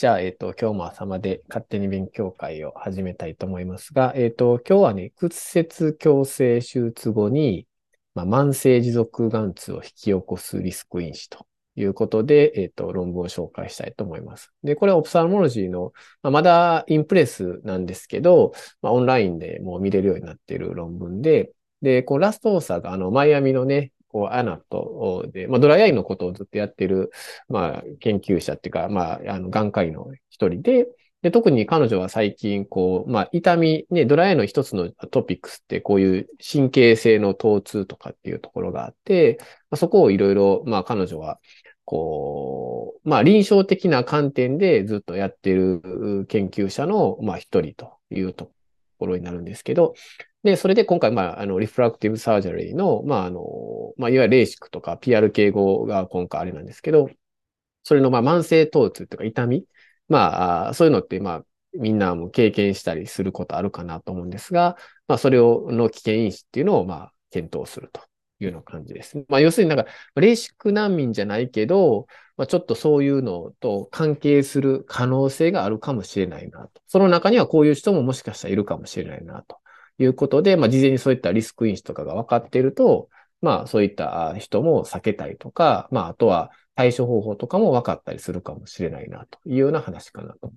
じゃあ、えっ、と、今日も朝まで勝手に勉強会を始めたいと思いますが、えっ、と、今日はね、屈折矯正手術後に、まあ、慢性持続眼痛を引き起こすリスク因子ということで、えっ、と、論文を紹介したいと思います。で、これはオプサルモロジーの、まあ、まだインプレスなんですけど、まあ、オンラインでもう見れるようになっている論文で、で、こう、ラストオーサーが、あの、マイアミのね、こう、アナと、で、まあ、ドライアイのことをずっとやってる、まあ、研究者っていうか、まあ、あの、眼科医の一人で、で、特に彼女は最近、こう、まあ、痛み、ね、ドライアイの一つのトピックスって、こういう神経性の疼痛とかっていうところがあって、まあ、そこをいろいろ、まあ、彼女は、こう、まあ、臨床的な観点でずっとやってる研究者の、まあ、一人というところになるんですけど、で、それで今回、まあ、あの、リフラクティブサージャリーの、まあ、あの、まあ、いわゆるレーシックとか PR 系語が今回あれなんですけど、それの、まあ、慢性疼痛とか痛み、まあ、そういうのって、まあ、みんなも経験したりすることあるかなと思うんですが、まあ、それを、の危険因子っていうのを、まあ、検討すると。いうような感じです。まあ、要するになんか、レーシック難民じゃないけど、まあ、ちょっとそういうのと関係する可能性があるかもしれないなと。その中にはこういう人ももしかしたらいるかもしれないなと。いうことで、まあ、事前にそういったリスク因子とかが分かっていると、まあ、そういった人も避けたりとか、まあ、あとは対処方法とかも分かったりするかもしれないな、というような話かなと。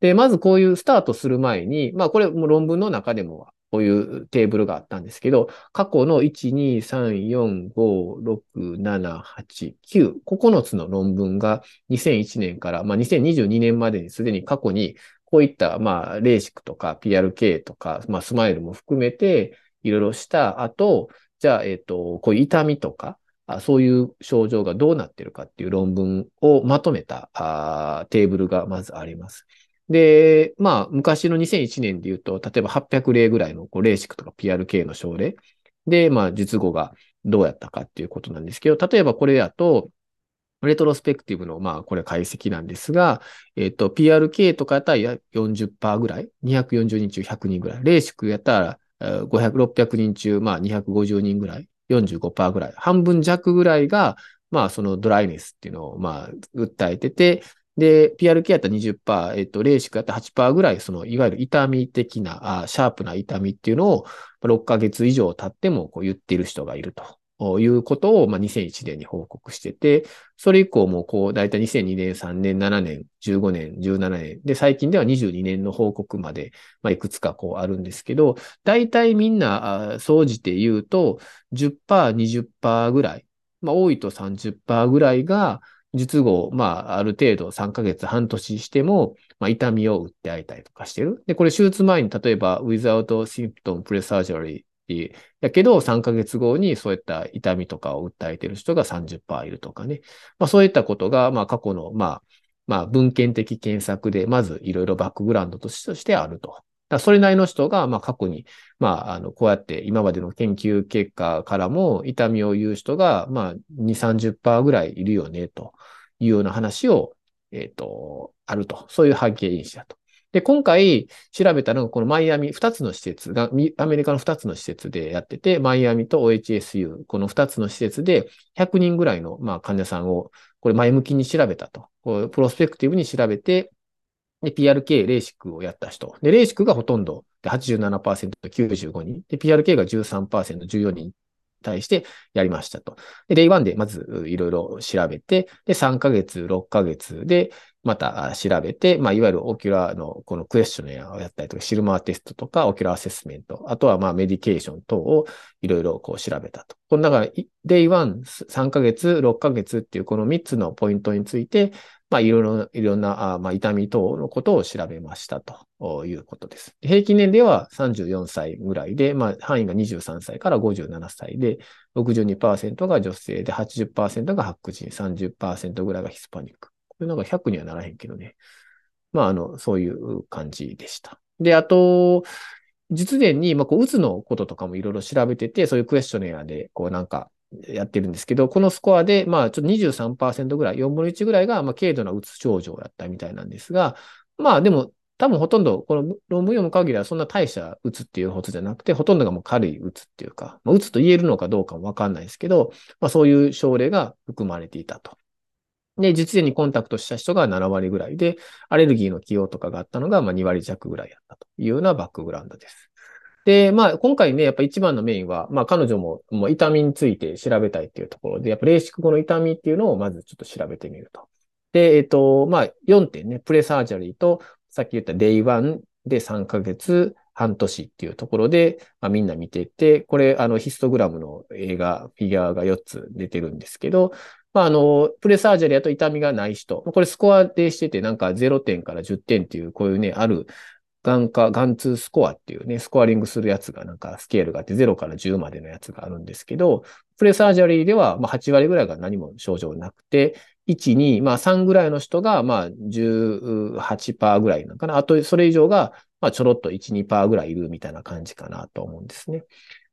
で、まずこういうスタートする前に、まあ、これも論文の中でもこういうテーブルがあったんですけど、過去の1、2、3、4、5、6、7、8、9、9つの論文が2001年から、まあ、2022年までにすでに過去にこういった、まあ、レーシックとか PRK とか、まあ、スマイルも含めて、いろいろした後、じゃあ、えっ、と、こういう痛みとか、そういう症状がどうなってるかっていう論文をまとめたあテーブルがまずあります。で、まあ、昔の2001年で言うと、例えば800例ぐらいのこうレーシックとか PRK の症例で、まあ、術後がどうやったかっていうことなんですけど、例えばこれだと、レトロスペクティブの、まあ、これ解析なんですが、えっ、と、PRK とかやったら40%ぐらい、240人中100人ぐらい、レーシックやったら500、600人中、まあ、250人ぐらい、45%ぐらい、半分弱ぐらいが、まあ、そのドライネスっていうのを、まあ、訴えてて、で、PRK やったら20%、えっ、と、レーシックやったら8%ぐらい、その、いわゆる痛み的な、あシャープな痛みっていうのを、6ヶ月以上経ってもこう言ってる人がいると。いうことを、まあ、2001年に報告してて、それ以降もこう、だいたい2002年、3年、7年、15年、17年、で、最近では22年の報告まで、まあ、いくつかこうあるんですけど、だいたいみんな、総じて言うと、10%、20%ぐらい、まあ、多いと30%ぐらいが、術後、まあ、ある程度3ヶ月、半年しても、まあ、痛みを打ってあげたりとかしてる。で、これ手術前に、例えば、without symptom pre-surgery やけど、3ヶ月後にそういった痛みとかを訴えてる人が30%いるとかね。まあそういったことが、まあ過去の、まあ、まあ文献的検索で、まずいろいろバックグラウンドとしてあると。だそれなりの人が、まあ過去に、まあ、あの、こうやって今までの研究結果からも痛みを言う人が、まあ2、30%ぐらいいるよね、というような話を、えっ、ー、と、あると。そういう背景因子だと。で、今回調べたのが、このマイアミ、2つの施設が、アメリカの2つの施設でやってて、マイアミと OHSU、この2つの施設で100人ぐらいの、まあ、患者さんを、これ前向きに調べたと。 prospective に調べて、で、PRK、レーシックをやった人。で、レーシックがほとんど、で87%、95人。で、PRK が13%、14人に対してやりましたと。で、レイ1でまずいろいろ調べて、で、3ヶ月、6ヶ月で、また調べて、まあ、いわゆる ocular のこの questionnaire をやったりとか、シルマーテストとか、 ocular assessment、あとはまあ medication 等をいろいろこう調べたと。この中、デイ1、3ヶ月、6ヶ月っていうこの3つのポイントについて、まあ、いろいろ、いろんな、あまあ、痛み等のことを調べましたということです。平均年齢は34歳ぐらいで、まあ、範囲が23歳から57歳で、62%が女性で、80%が白人、30%ぐらいがヒスパニック。これなんか100にはならへんけどね。まあ、あの、そういう感じでした。で、あと、実年に、まあ、こう、うつのこととかもいろいろ調べてて、そういうクエスチョネアで、こう、なんか、やってるんですけど、このスコアで、まあ、ちょっと23%ぐらい、4分の1ぐらいが、まあ、軽度なうつ症状だったみたいなんですが、まあ、でも、多分ほとんど、この論文読む限りはそんな大したうつっていうほどじゃなくて、ほとんどがもう軽いうつっていうか、まあ、うつと言えるのかどうかもわかんないですけど、まあ、そういう症例が含まれていたとで、実際にコンタクトした人が7割ぐらいで、アレルギーの起用とかがあったのがまあ2割弱ぐらいやったというようなバックグラウンドです。で、まあ、今回ね、やっぱ一番のメインは、まあ、彼女も、もう痛みについて調べたいっていうところで、やっぱ、レーシック後の痛みっていうのをまずちょっと調べてみると。で、えっと、まあ、4点ね、プレサージャリーと、さっき言ったデイ1で3ヶ月、半年っていうところで、まあ、みんな見てて、これ、あの、ヒストグラムの映画、フィギュアが4つ出てるんですけど、まあ、あの、プレサージャリーだと痛みがない人、これスコアでしてて、なんか0点から10点っていう、こういうね、ある眼科、眼痛スコアっていうね、スコアリングするやつがなんかスケールがあって0から10までのやつがあるんですけど、プレサージャリーではまあ8割ぐらいが何も症状なくて、1、2、まあ3ぐらいの人がまあ18%ぐらいなのかな。あとそれ以上がまあちょろっと1、2%ぐらいいるみたいな感じかなと思うんですね。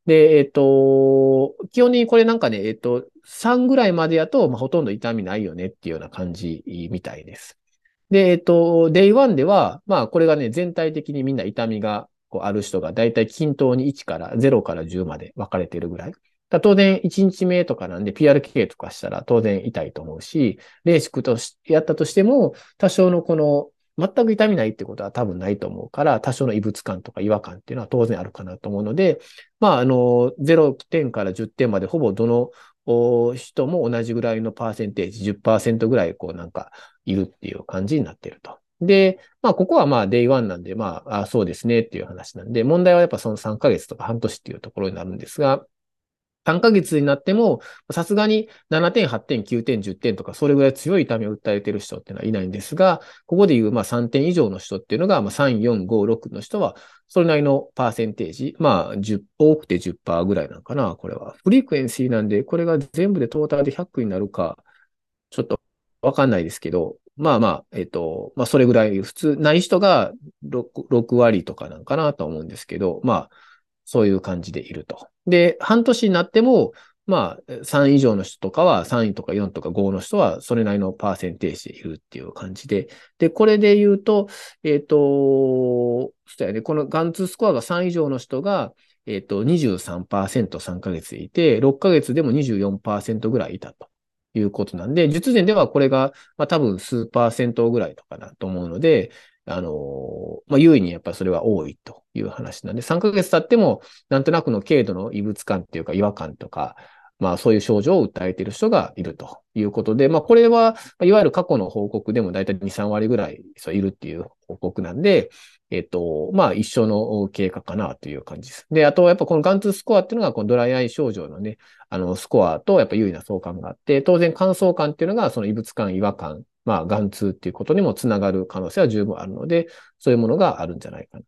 で、えっ、と、基本的にこれなんかね、えっ、と、3ぐらいまでやと、まあ、ほとんど痛みないよねっていうような感じみたいです。で、えっと、デイ1では、まあ、これがね、全体的にみんな痛みがこうある人が、だいたい均等に1から、0から10まで分かれてるぐらい。当然、1日目とかなんで PRK とかしたら当然痛いと思うし、レーシックとしやったとしても、多少のこの、全く痛みないってことは多分ないと思うから、多少の異物感とか違和感っていうのは当然あるかなと思うので、まあ、あの、0点から10点までほぼどの人も同じぐらいのパーセンテージ、10%ぐらい、こうなんか、いるっていう感じになってると。で、まあ、ここはまあ、 day one なんで、まあ、あそうですねっていう話なんで、問題はやっぱその3ヶ月とか半年っていうところになるんですが、3ヶ月になっても、さすがに7点、8点、9点、10点とか、それぐらい強い痛みを訴えている人っていうのはいないんですが、ここでいうまあ3点以上の人っていうのが、まあ3、4、5、6の人は、それなりのパーセンテージ、まあ10、多くて10%ぐらいなのかな、これは。フリークエンシーなんで、これが全部でトータルで100になるか、ちょっとわかんないですけど、まあまあ、えっ、と、まあそれぐらい、普通ない人が 6, 6割とかなんかなと思うんですけど、まあ、そういう感じでいると。で、半年になっても、まあ、3以上の人とかは、3位とか4とか5の人は、それなりのパーセンテージでいるっていう感じで。で、これで言うと、えっ、ー、と、そうやね、このガンツスコアが3以上の人が、えっ、ー、と、23%、3ヶ月いて、6ヶ月でも24%ぐらいいたということなんで、術前ではこれが、まあ多分数パーセントぐらいとかなと思うので、あの、まあ、優位にやっぱりそれは多いという話なんで、3ヶ月経っても、なんとなくの軽度の異物感っていうか違和感とか、まあそういう症状を訴えている人がいるということで、まあこれは、いわゆる過去の報告でもだいたい2、3割ぐらいいるっていう報告なんで、えっと、まあ一緒の経過かなという感じです。で、あとやっぱこのガンツスコアっていうのがこのドライアイ症状のね、あのスコアとやっぱ優位な相関があって、当然乾燥感っていうのがその異物感、違和感、まあ、眼痛っていうことにもつながる可能性は十分あるので、そういうものがあるんじゃないかな。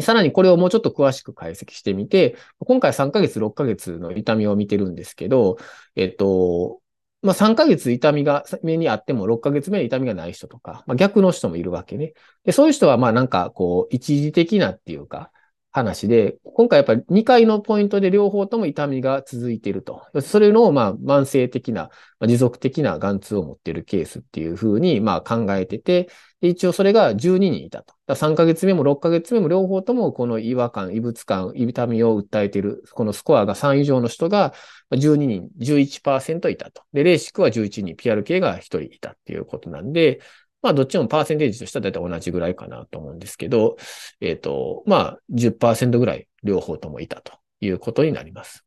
さらにこれをもうちょっと詳しく解析してみて、今回3ヶ月、6ヶ月の痛みを見てるんですけど、えっと、まあ、3ヶ月痛みが目にあっても6ヶ月目に痛みがない人とか、まあ、逆の人もいるわけね。で、そういう人はまなんかこう一時的なっていうか、話で、今回やっぱり2回のポイントで両方とも痛みが続いていると。それの、まあ、慢性的な、持続的な眼痛を持っているケースっていうふうに、まあ、考えてて、一応それが12人いたと。3ヶ月目も6ヶ月目も両方ともこの違和感、異物感、痛みを訴えている、このスコアが3以上の人が12人、11%いたと。で、レーシックは11人、PRK が1人いたっていうことなんで、まあ、どっちもパーセンテージとしては大体同じぐらいかなと思うんですけど、えっ、ー、と、まあ、10%ぐらい両方ともいたということになります。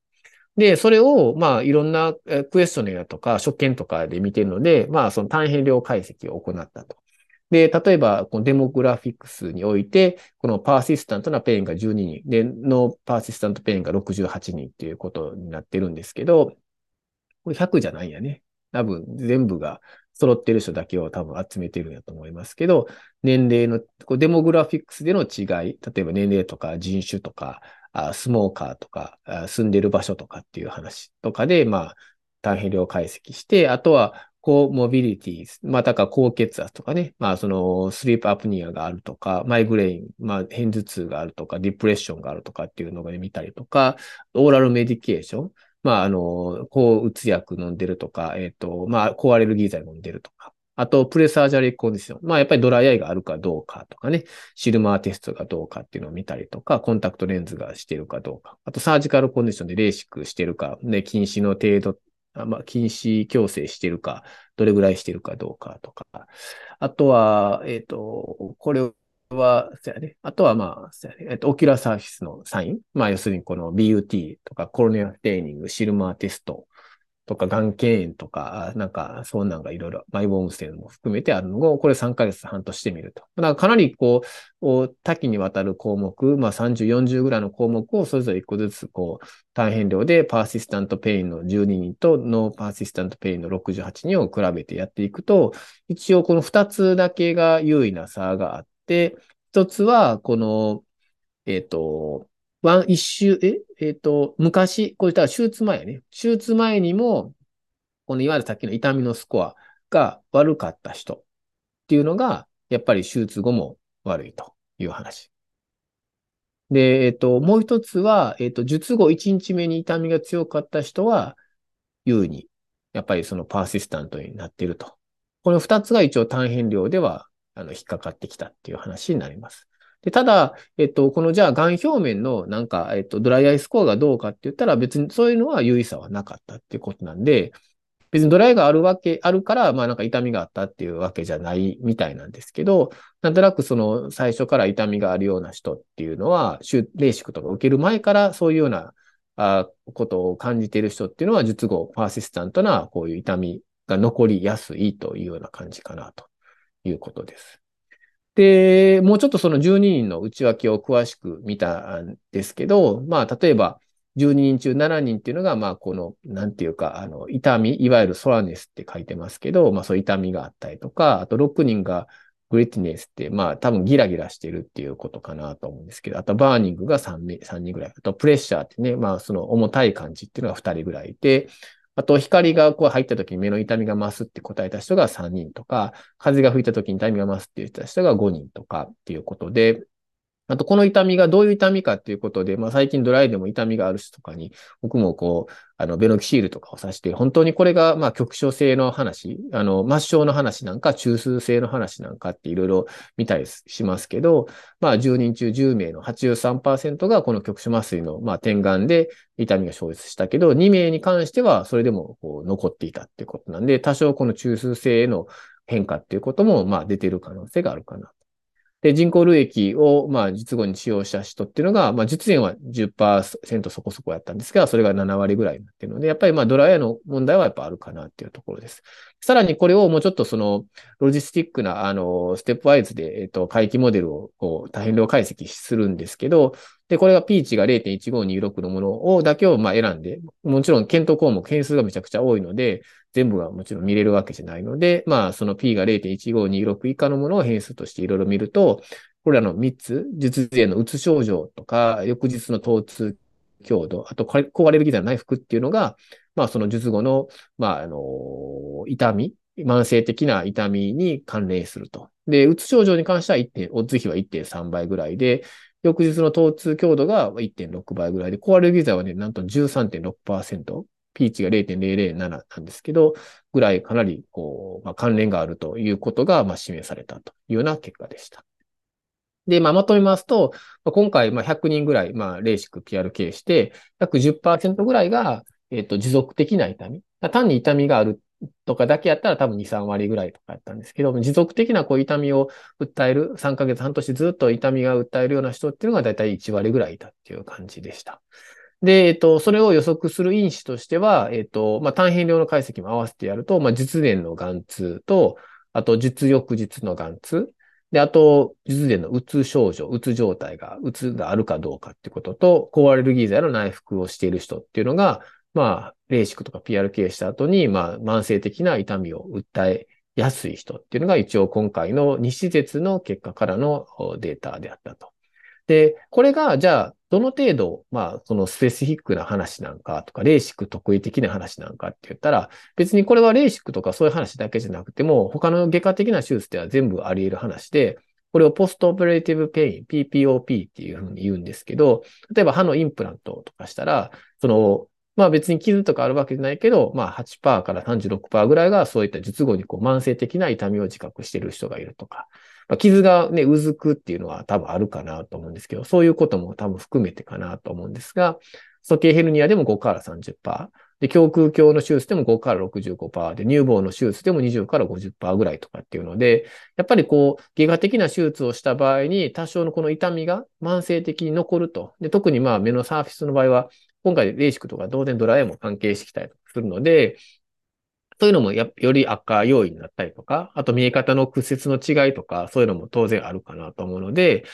で、それを、まあ、いろんな questionnaire とか、所見とかで見てるので、まあ、その単変量解析を行ったと。で、例えば、この demographics において、この persistent な pain が12人、で、 no persistent pain が68人っていうことになってるんですけど、これ100じゃないやね。多分、全部が揃ってる人だけを多分集めてるんやと思いますけど、年齢の、こうデモグラフィックスでの違い、例えば年齢とか人種とか、あスモーカーとかあ、住んでる場所とかっていう話とかで、まあ、単変量解析して、あとは、コーモビリティ、またか高血圧とかね、まあそのスリープアプニアがあるとか、マイグレイン、まあ偏頭痛があるとか、ディプレッションがあるとかっていうのが見たりとか、oral medication、まあ、あの、抗うつ薬飲んでるとか、えっ、ー、と、まあ、抗アレルギー剤飲んでるとか、あと、 pre-surgery condition。まあ、やっぱりドライアイがあるかどうかとかね、シルマーテストがどうかっていうのを見たりとか、コンタクトレンズがしてるかどうか。あと、 surgical condition でレーシックしてるか、ね、近視の程度まあ、近視矯正してるか、どれぐらいしてるかどうかとか。あとは、えっ、ー、と、これをは、そうやね。あとは、まあ、そうやね。えっ、と、 ocular surface の sign。まあ、要するにこの BUT とか corneal staining、シルマーテストとか、眼瞼炎とか、なんか、そんなんがいろいろ、マイボームステンも含めてあるのを、これ3ヶ月半としてみると。だからかなり、こう、多岐にわたる項目、まあ30、40ぐらいの項目をそれぞれ1個ずつ、こう、単変量で persistent pain の12人と no persistent pain の68人を比べてやっていくと、一応この2つだけが有意な差があって、1つは、この、えっ、ー、と、ワン、一周、え、えっ、ー、と、昔、これ、手術前やね。手術前にも、このいわゆるさっきの痛みのスコアが悪かった人っていうのが、やっぱり手術後も悪いという話。で、えっ、ー、と、もう一つは、えっ、ー、と、術後1日目に痛みが強かった人は、優に、やっぱりそのパーシスタントになっていると。この二つが一応単変量では、あの、引っかかってきたっていう話になります。で、ただ、えっと、このじゃあ、癌表面のなんか、えっと、ドライアイスコアがどうかって言ったら別にそういうのは優位さはなかったっていうことなんで、別にドライがあるわけ、あるから、まあなんか痛みがあったっていうわけじゃないみたいなんですけど、なんとなくその最初から痛みがあるような人っていうのは、レーシックとか受ける前からそういうようなあことを感じている人っていうのは、術後、パーシスタントなこういう痛みが残りやすいというような感じかなということです。で、もうちょっとその12人の内訳を詳しく見たんですけど、まあ、例えば、12人中7人っていうのが、まあ、この、なんていうか、あの、痛み、いわゆる soreness って書いてますけど、まあ、そういう痛みがあったりとか、あと6人が grittiness って、まあ、多分ギラギラしてるっていうことかなと思うんですけど、あと burning が 3, 3人ぐらい、あと pressure ってね、まあ、その重たい感じっていうのが2人ぐらいいて、あと、光がこう入った時に目の痛みが増すって答えた人が3人とか、風が吹いた時に痛みが増すって言った人が5人とかっていうことで、あと、この痛みがどういう痛みかっていうことで、まあ最近ドライでも痛みがある人とかに、僕もこう、あの、ベノキシールとかを指して、本当にこれが、まあ局所性の話、あの、末梢の話なんか、中枢性の話なんかっていろいろ見たりしますけど、まあ10人中10名の83%がこの局所麻酔の、まあ点眼で痛みが消失したけど、2名に関してはそれでもこう残っていたってことなんで、多少この中枢性への変化っていうことも、まあ出てる可能性があるかなと。で、人工類液を、まあ、術後に使用した人っていうのが、まあ、術前は10%そこそこやったんですが、それが7割ぐらいになってるので、やっぱりまあ、ドライヤーの問題はやっぱあるかなっていうところです。さらにこれをもうちょっとその、ロジスティックな、あの、ステップワイズで、えっと、回帰モデルを、こう、多変量解析するんですけど、で、これがピーチが0.1526のものを、だけをまあ選んで、もちろん検討項目、変数がめちゃくちゃ多いので、全部がもちろん見れるわけじゃないので、まあ、その P が0.1526以下のものを変数としていろいろ見ると、これらの3つ、術前のうつ症状とか、翌日の疼痛強度、あと高アレルギー剤の内服っていうのが、まあ、その術後の、まあ、あの、痛み、慢性的な痛みに関連すると。で、うつ症状に関しては1点、オッズ比は1.3倍ぐらいで、翌日の疼痛強度が1.6倍ぐらいで、高アレルギー剤はね、なんと13.6%、ピーチが0.007なんですけど、ぐらいかなり、こう、まあ、関連があるということが、まあ、示されたというような結果でした。で、まあ、まとめますと、今回、まあ、100人ぐらい、まあ、レーシック PRK して、約10%ぐらいが、えっ、と、持続的な痛み。単に痛みがあるとかだけやったら多分2、3割ぐらいとかやったんですけど、持続的なこう痛みを訴える、3ヶ月、半年ずっと痛みが訴えるような人っていうのがだいたい1割ぐらいいたっていう感じでした。で、えっと、それを予測する因子としては、えっと、まあ、単変量の解析も合わせてやると、まあ、実年の眼痛と、あと、実翌日の眼痛。で、あと、術前のうつ症状、うつ状態が、うつがあるかどうかってことと、高アレルギー剤の内服をしている人っていうのが、まあ、レーシックとか PRK した後に、まあ、慢性的な痛みを訴えやすい人っていうのが一応今回の2施設の結果からのデータであったと。で、これが、じゃあ、どの程度、まあ、その specific な話なんかとか、レーシック特異的な話なんかって言ったら、別にこれはレーシックとかそういう話だけじゃなくても、他の外科的な手術では全部あり得る話で、これを postoperative pain、PPOP っていうふうに言うんですけど、例えば歯のインプラントとかしたら、その、まあ別に傷とかあるわけじゃないけど、まあ8%から36%ぐらいがそういった術後にこう慢性的な痛みを自覚している人がいるとか、まあ、傷がね、うずくっていうのは多分あるかなと思うんですけど、そういうことも多分含めてかなと思うんですが、鼠径ヘルニアでも5から30%、で、胸腔鏡の手術でも5から65%で、乳房の手術でも20から50%ぐらいとかっていうので、やっぱりこう、外科的な手術をした場合に、多少のこの痛みが慢性的に残ると。で、特にまあ目のサーフィスの場合は、今回レーシックとか当然ドライアイも関係してきたりするので、そういうのもやより悪化要因になったりとか、あと見え方の屈折の違いとか、そういうのも当然あるかなと思うので、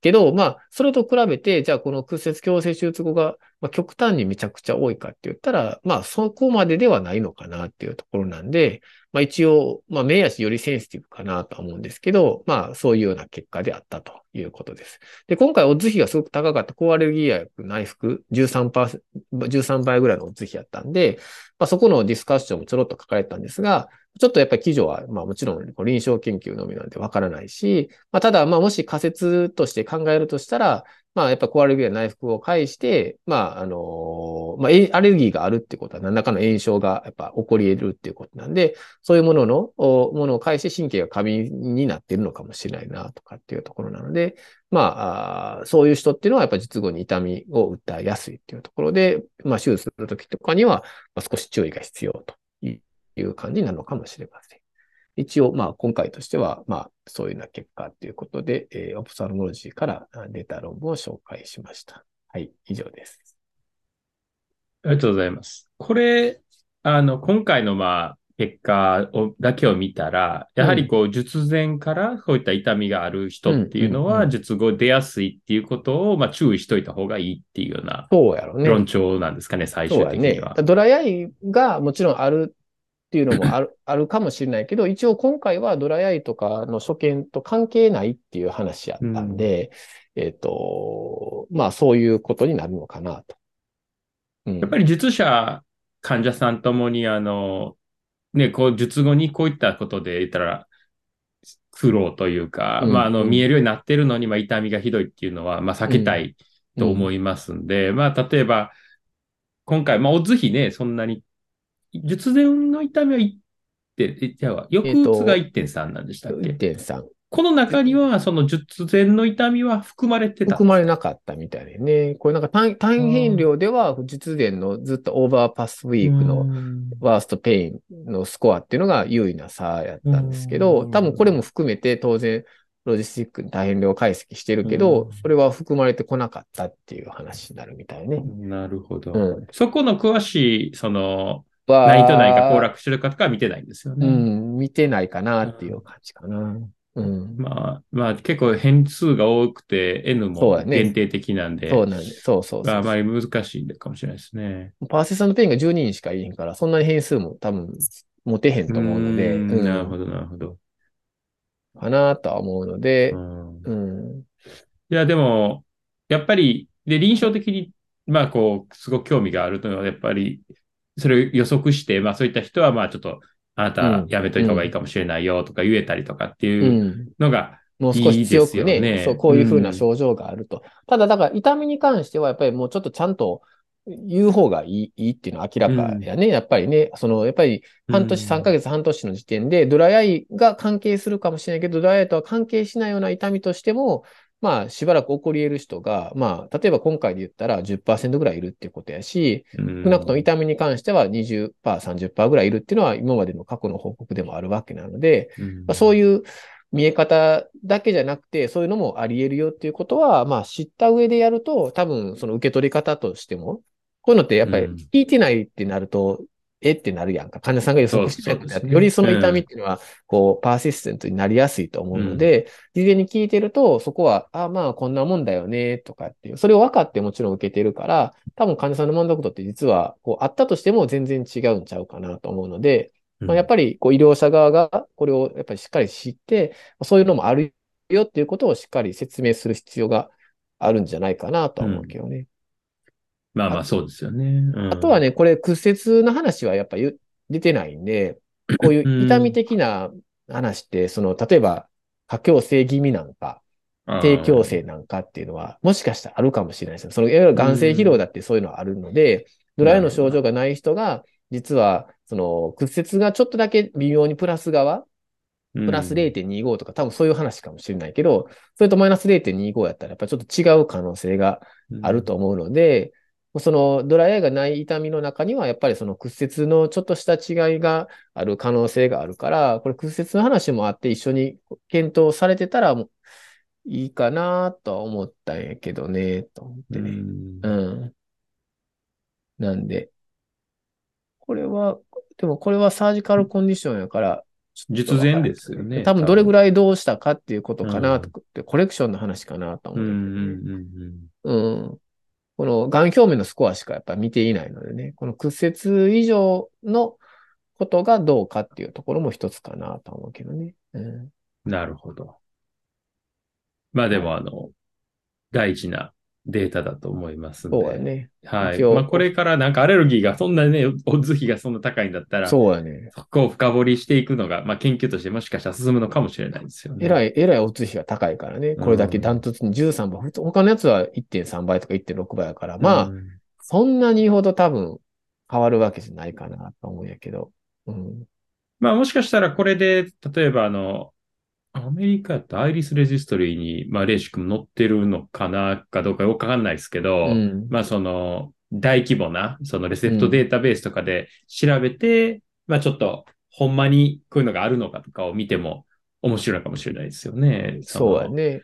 けど、まあ、それと比べて、じゃあこの屈折矯正手術後が、まあ、極端にめちゃくちゃ多いかって言ったら、まあ、そこまでではないのかなっていうところなんで、まあ一応、まあ目足よりセンシティブかなと思うんですけど、まあそういうような結果であったということです。で、今回オッズ比がすごく高かった高アレルギー薬内服13%、13倍ぐらいのオッズ比やったんで、まあそこのディスカッションもちょろっと書かれたんですが、ちょっとやっぱり記事は、まあもちろん臨床研究のみなんでわからないし、まあただまあもし仮説として考えるとしたら、まあやっぱコアレルギー内服を介して、まああの、まあアレルギーがあるってことは何らかの炎症がやっぱ起こり得るっていうことなんで、そういうものの、ものを介して神経が過敏になっているのかもしれないなとかっていうところなので、まあ、そういう人っていうのはやっぱ術後に痛みを訴えやすいっていうところで、まあ手術するときとかには少し注意が必要という感じなのかもしれません。一応、まあ、今回としては、まあ、そういうような結果ということで、えー、オプサルモロジーから出た論文を紹介しました。はい、以上です。ありがとうございます。これ、あの、今回の、まあ、結果をだけを見たら、やはりこう、術前からこういった痛みがある人っていうのは、術後出やすいっていうことを、まあ、注意しといた方がいいっていうような、そうやろね。論調なんですかね、最終的には。ね、ドライアイがもちろんあるっていうのもある あるかもしれないけど、一応今回はドライアイとかの所見と関係ないっていう話やったんで、うん、えっ、ー、と、まあそういうことになるのかなと。うん、やっぱり術者、患者さんともに、あの、ね、こう、術後にこういったことで言ったら、苦労というか、うん、まあ、あの、見えるようになってるのに、まあ、痛みがひどいっていうのは、まあ、避けたいと思いますんで、まあ、例えば、今回、まあ、お図比ね、そんなに術前の痛みは1点、じゃあ、抑うつが1.3なんでしたっけ、えー、?1.3。この中には、その術前の痛みは含まれてた含まれなかったみたいでね。これなんか単単変量では、術前のずっとオーバーパスウィークのワーストペインのスコアっていうのが優位な差やったんですけど、多分これも含めて当然、ロジスティックに多変量解析してるけど、それは含まれてこなかったっていう話になるみたいね。なるほど。うん、そこの詳しい、その、は、何と何か交絡してるかとかは見てないんですよね。うん、見てないかなっていう感じかな。うん、まあ、まあ結構変数が多くて N も限定的なんで。そうなんで、そうそうあまり難しいかもしれないですね。 persistent pain が12人しかいへんから、そんなに変数も多分持てへんと思うので。うん、なるほど、なるほど。かなとは思うので、うん。うん、いや、でも、やっぱり、で、臨床的に、まあこう、すごく興味があるのは、やっぱり、それを予測して、まあそういった人は、まあちょっと、あなたやめといた方がいいかもしれないよとか言えたりとかっていうのが、もう少し強くね、そう、こういうふうな症状があると。うん、ただ、だから痛みに関しては、やっぱりもうちょっとちゃんと言う方がいいいいっていうのは明らかやね、うん、やっぱりね。その、やっぱり半年、3ヶ月、半年の時点で、ドライアイが関係するかもしれないけど、ドライアイとは関係しないような痛みとしても、まあ、しばらく起こり得る人が、まあ、例えば今回で言ったら10%ぐらいいるっていうことやし、少なくとも痛みに関しては20%、30%ぐらいいるっていうのは今までの過去の報告でもあるわけなので、まあ、そういう見え方だけじゃなくて、そういうのもあり得るよっていうことは、まあ、知った上でやると、多分その受け取り方としても、こういうのってやっぱり聞いてないってなると、え？ってなるやんか。患者さんが予測してない、ね、よりその痛みっていうのは、こう、パーシステントになりやすいと思うので、事前に聞いてると、そこは、あまあ、こんなもんだよね、とかっていう、それを分かってもちろん受けてるから、多分患者さんの満足度って実は、こう、あったとしても全然違うんちゃうかなと思うので、まあ、やっぱり、こう、医療者側が、これをやっぱりしっかり知って、そういうのもあるよっていうことをしっかり説明する必要があるんじゃないかなと思うけどね。まあまあそうですよね。うん、あとはね、これ屈折の話はやっぱり出てないんで、こういう痛み的な話って、その、例えば、過強性気味なんか、低強性なんかっていうのは、もしかしたらあるかもしれないですよ。その、いわゆる眼性疲労だってそういうのはあるので、ドライの症状がない人が、実は、その、屈折がちょっとだけ微妙にプラス側、プラス0.25とか、多分そういう話かもしれないけど、それとマイナス0.25やったら、やっぱりちょっと違う可能性があると思うので、そのドライアイがない痛みの中には、やっぱりその屈折のちょっとした違いがある可能性があるから、これ屈折の話もあって一緒に検討されてたらいいかなとは思ったんやけどね、と思ってね。うん。なんで、これは、でもこれはサージカルコンディションやから、術前ですよね。多分どれぐらいどうしたかっていうことかなと、うん、コレクションの話かなと思う、ね。うん、うん、この眼表面のスコアしかやっぱ見ていないのでね、この屈折以上のことがどうかっていうところも一つかなと思うけどね。うん、なるほど。まあでもあの、大事なデータだと思いますので。そうやね。はい。まあ、これからなんかアレルギーがそんなね、オッズ比がそんな高いんだったら、そうやね。そこを深掘りしていくのが、まあ、研究としてもしかしたら進むのかもしれないですよね。えらい、えらいオッズ比が高いからね。これだけダントツに13倍。他のやつは1.3倍とか1.6倍やから、まあ、うん、そんなにほど多分変わるわけじゃないかなと思うんやけど。うん。まあ、もしかしたらこれで、例えばあの、アメリカやったアイリスレジストリーに、まあ、レーシックも載ってるのかなかどうかわかんないですけど、うん、まあ、その、大規模な、そのレセプトデータベースとかで調べて、うん、まあ、ちょっと、ほんまにこういうのがあるのかとかを見ても面白いかもしれないですよね。そうやね。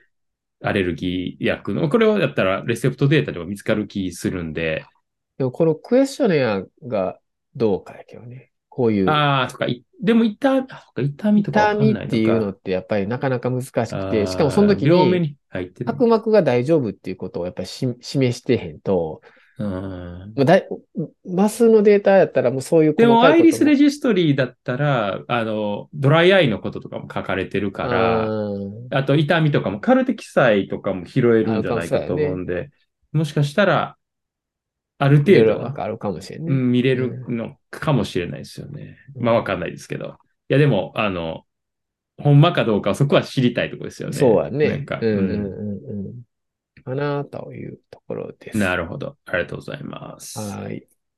アレルギー薬の、これをやったらレセプトデータでも見つかる気するんで。でもこのクエスチョネアがどうかやけどね。こういう。ああ、そっか。でも痛、痛みとか痛みっていうのってやっぱりなかなか難しくて、しかもその時に、角膜が大丈夫っていうことをやっぱり示してへんと、うん、だマスのデータやったらもうそういうでも、アイリスレジストリーだったら、あの、ドライアイのこととかも書かれてるから、あと痛みとかも、カルテキサイとかも拾えるんじゃないかと思うんで、ね、もしかしたら、ある程度、あるかもしれない、うん。見れるのかもしれないですよね。うん、まあわかんないですけど。いやでも、あの、ほんまかどうかそこは知りたいところですよね。そうはね。なんか、うんうんうんうん。かなというところです。なるほど。ありがとうございます。はい。